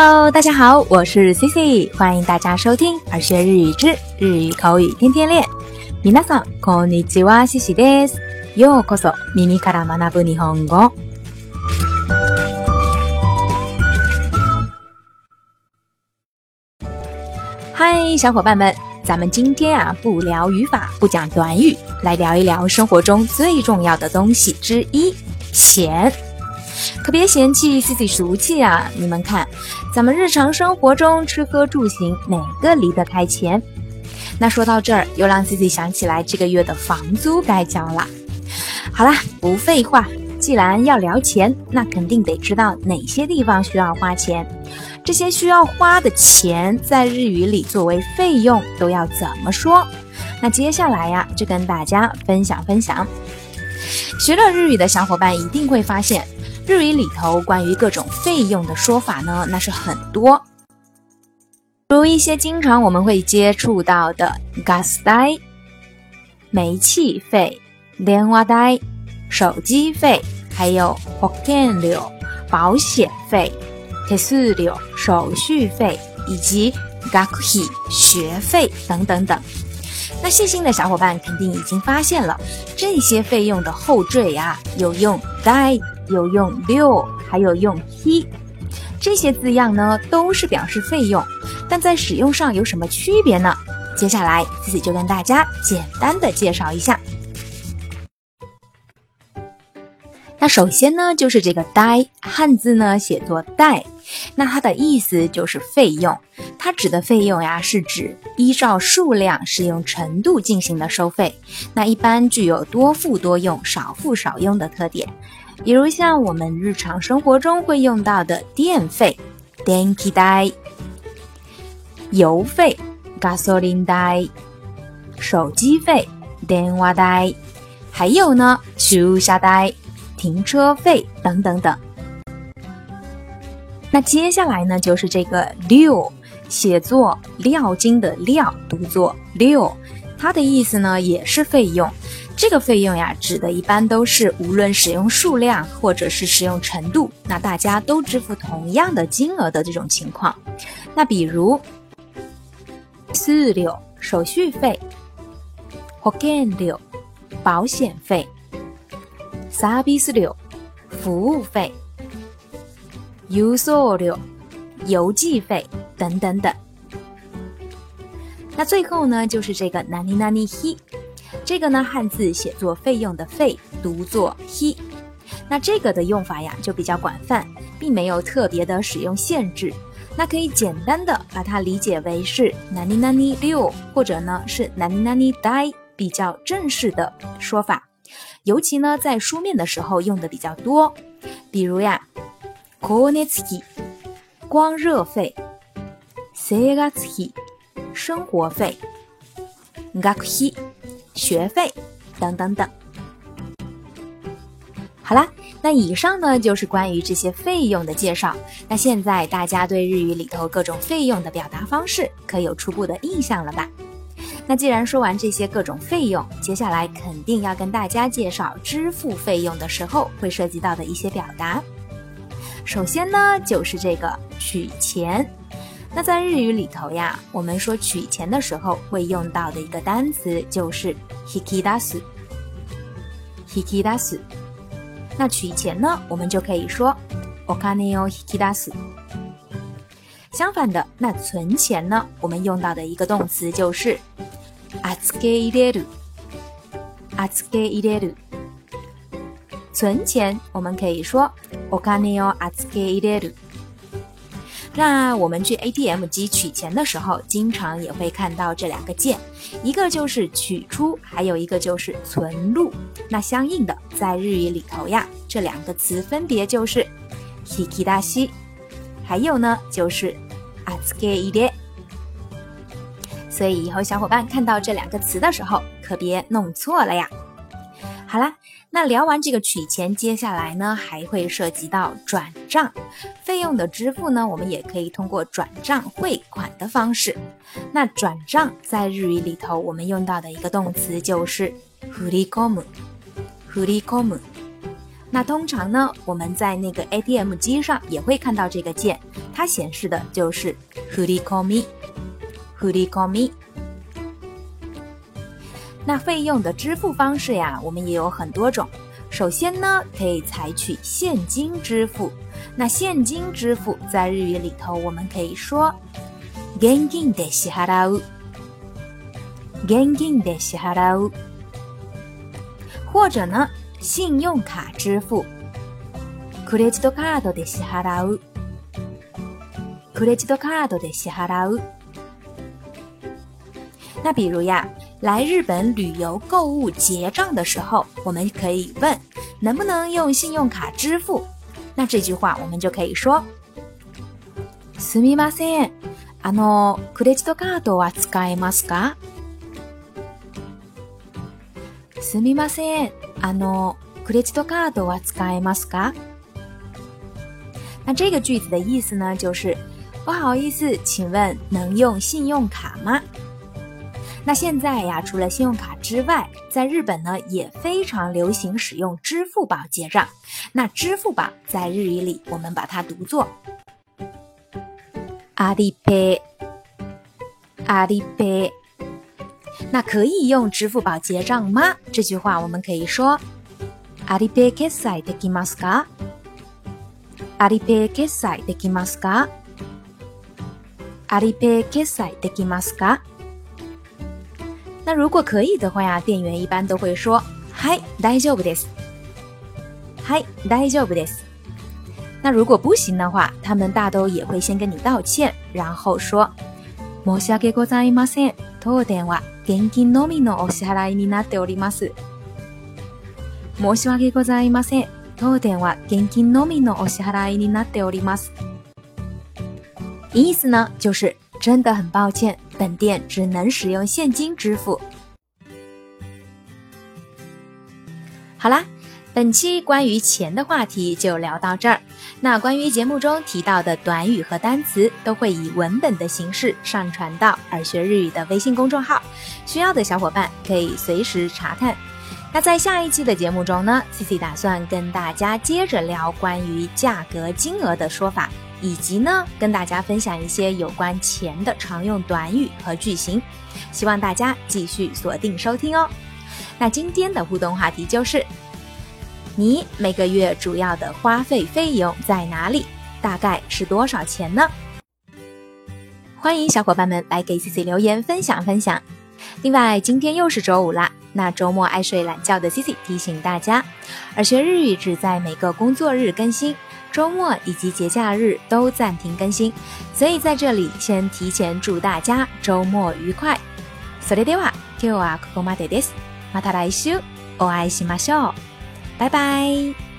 Hello，大家好，我是 Cici，欢迎大家收听《耳学日语之日语口语天天练》。皆さんこんにちは、Cici です。ようこそ耳から学ぶ日本語。嗨，小伙伴们，咱们今天啊不聊语法，不讲短语，来聊一聊生活中最重要的东西之一——钱。 可别嫌弃自己俗气啊！你们看，咱们日常生活中吃喝住行，哪个离得开钱？那说到这儿，又让自己想起来这个月的房租该交了。好啦，不废话，既然要聊钱，那肯定得知道哪些地方需要花钱。这些需要花的钱，在日语里作为费用都要怎么说？那接下来呀，就跟大家分享分享。学了日语的小伙伴一定会发现。日语里头关于各种费用的说法呢，那是很多，如一些经常我们会接触到的 gas 代、煤气费、电话代、手机费，还有保険料、保险费、手数料、手续费，以及 ga he 学费等等等。那细心的小伙伴肯定已经发现了，这些费用的后缀呀，有用代。有用六，还有用七这些字样呢，都是表示费用，但在使用上有什么区别呢？接下来自己就跟大家简单的介绍一下。那首先呢，就是这个代，汉字呢写作代，那它的意思就是费用，它指的费用呀，是指依照数量、使用程度进行的收费，那一般具有多付多用、少付少用的特点。比如像我们日常生活中会用到的电费电気代、油费 gasoline 代、手机费電話代，还有呢駐車代、停车费等等等。那接下来呢，就是这个六，写作料金的料，读作六，它的意思呢也是费用。这个费用呀，指的一般都是无论使用数量或者是使用程度，那大家都支付同样的金额的这种情况。那比如四六手续费，保険料保险费，サービス料服务费， 郵送料邮寄费等等等。那最后呢，就是这个ナニナニヒ。这个呢，汉字写作费用的费，读作 he。那这个的用法呀，就比较广泛，并没有特别的使用限制。那可以简单的把它理解为是 nani nani 六，或者呢是 nani nani dai，比较正式的说法。尤其呢在书面的时候用的比较多。比如呀 Konechi 光热费，segatsuki 生活费，Gakhi。学费等等等。好啦，那以上呢就是关于这些费用的介绍。那现在大家对日语里头各种费用的表达方式可有初步的印象了吧？那既然说完这些各种费用，接下来肯定要跟大家介绍支付费用的时候会涉及到的一些表达。首先呢，就是这个取钱。那在日语里头呀，我们说取钱的时候会用到的一个单词就是 hikidasu。hikidasu。那取钱呢，我们就可以说 okane o hikidasu。相反的，那存钱呢，我们用到的一个动词就是 atsuke ireru。atsuke ireru。存钱，我们可以说 okane o atsuke ireru。那我们去 ATM 机取钱的时候，经常也会看到这两个键，一个就是取出，还有一个就是存入。那相应的，在日语里头呀，这两个词分别就是 hikidashi，还有呢就是 atsuke ide。所以以后小伙伴看到这两个词的时候，可别弄错了呀。好啦，那聊完这个取钱，接下来呢还会涉及到转账费用的支付呢，我们也可以通过转账汇款的方式。那转账在日语里头，我们用到的一个动词就是 f u r i k o m u f u r i k o m u 那通常呢，我们在那个 ATM 机上也会看到这个键，它显示的就是振り込み，振り込み。 那费用的支付方式呀，我们也有很多种。首先呢，可以采取现金支付。那现金支付在日语里头，我们可以说現金で支払う，現金で支払う。或者呢？信用卡支付，クレジットカードで支払う。クレジットカードで支払う。那比如呀， 来日本旅游购物结账的时候，我们可以问能不能用信用卡支付。那这句话我们就可以说：すみません、あのクレジットカードは使えますか？すみません。あのクレジットカードは使えますか？那这个句子的意思呢，就是不好意思，请问能用信用卡吗？ 那现在呀，除了信用卡之外，在日本呢也非常流行使用支付宝结账。那支付宝在日语里，我们把它读作阿里 pay，阿里 pay。那可以用支付宝结账吗？这句话我们可以说：アリペイ決済できますか？アリペイ決済できますか？アリペイ決済できますか？ 那如果可以的话呀，店员一般都会说：はい、大丈夫です。はい、大丈夫です。那如果不行的话，他们大都也会先跟你道歉，然后说：申し訳ございません。当店は現金のみのお支払いになっております。申し訳ございません。当店は現金のみのお支払いになっております。意思呢，就是真的很抱歉， 本店只能使用现金支付。好啦。本期关于钱的话题就聊到这儿。那关于节目中提到的短语和单词，都会以文本的形式上传到耳学日语的微信公众号，需要的小伙伴可以随时查看。那在下一期的节目中呢，Cici 打算跟大家接着聊关于价格、金额的说法，以及呢跟大家分享一些有关钱的常用短语和句型。希望大家继续锁定收听哦。那今天的互动话题就是。你每个月主要的花费费用在哪里？大概是多少钱呢？欢迎小伙伴们来给 C C 留言分享分享。另外，今天又是周五啦，那周末爱睡懒觉的 C C 提醒大家，而学日语只在每个工作日更新，周末以及节假日都暂停更新。所以在这里先提前祝大家周末愉快。それでは今日はここまでです。また来週お会いしましょう。拜拜。